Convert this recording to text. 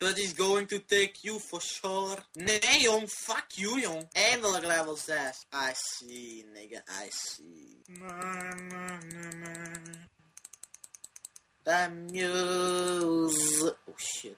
That is going to take you for sure. Nee, jong. Fuck you, jong. Eindelijk level 6. I see, nigga. I see. The muse.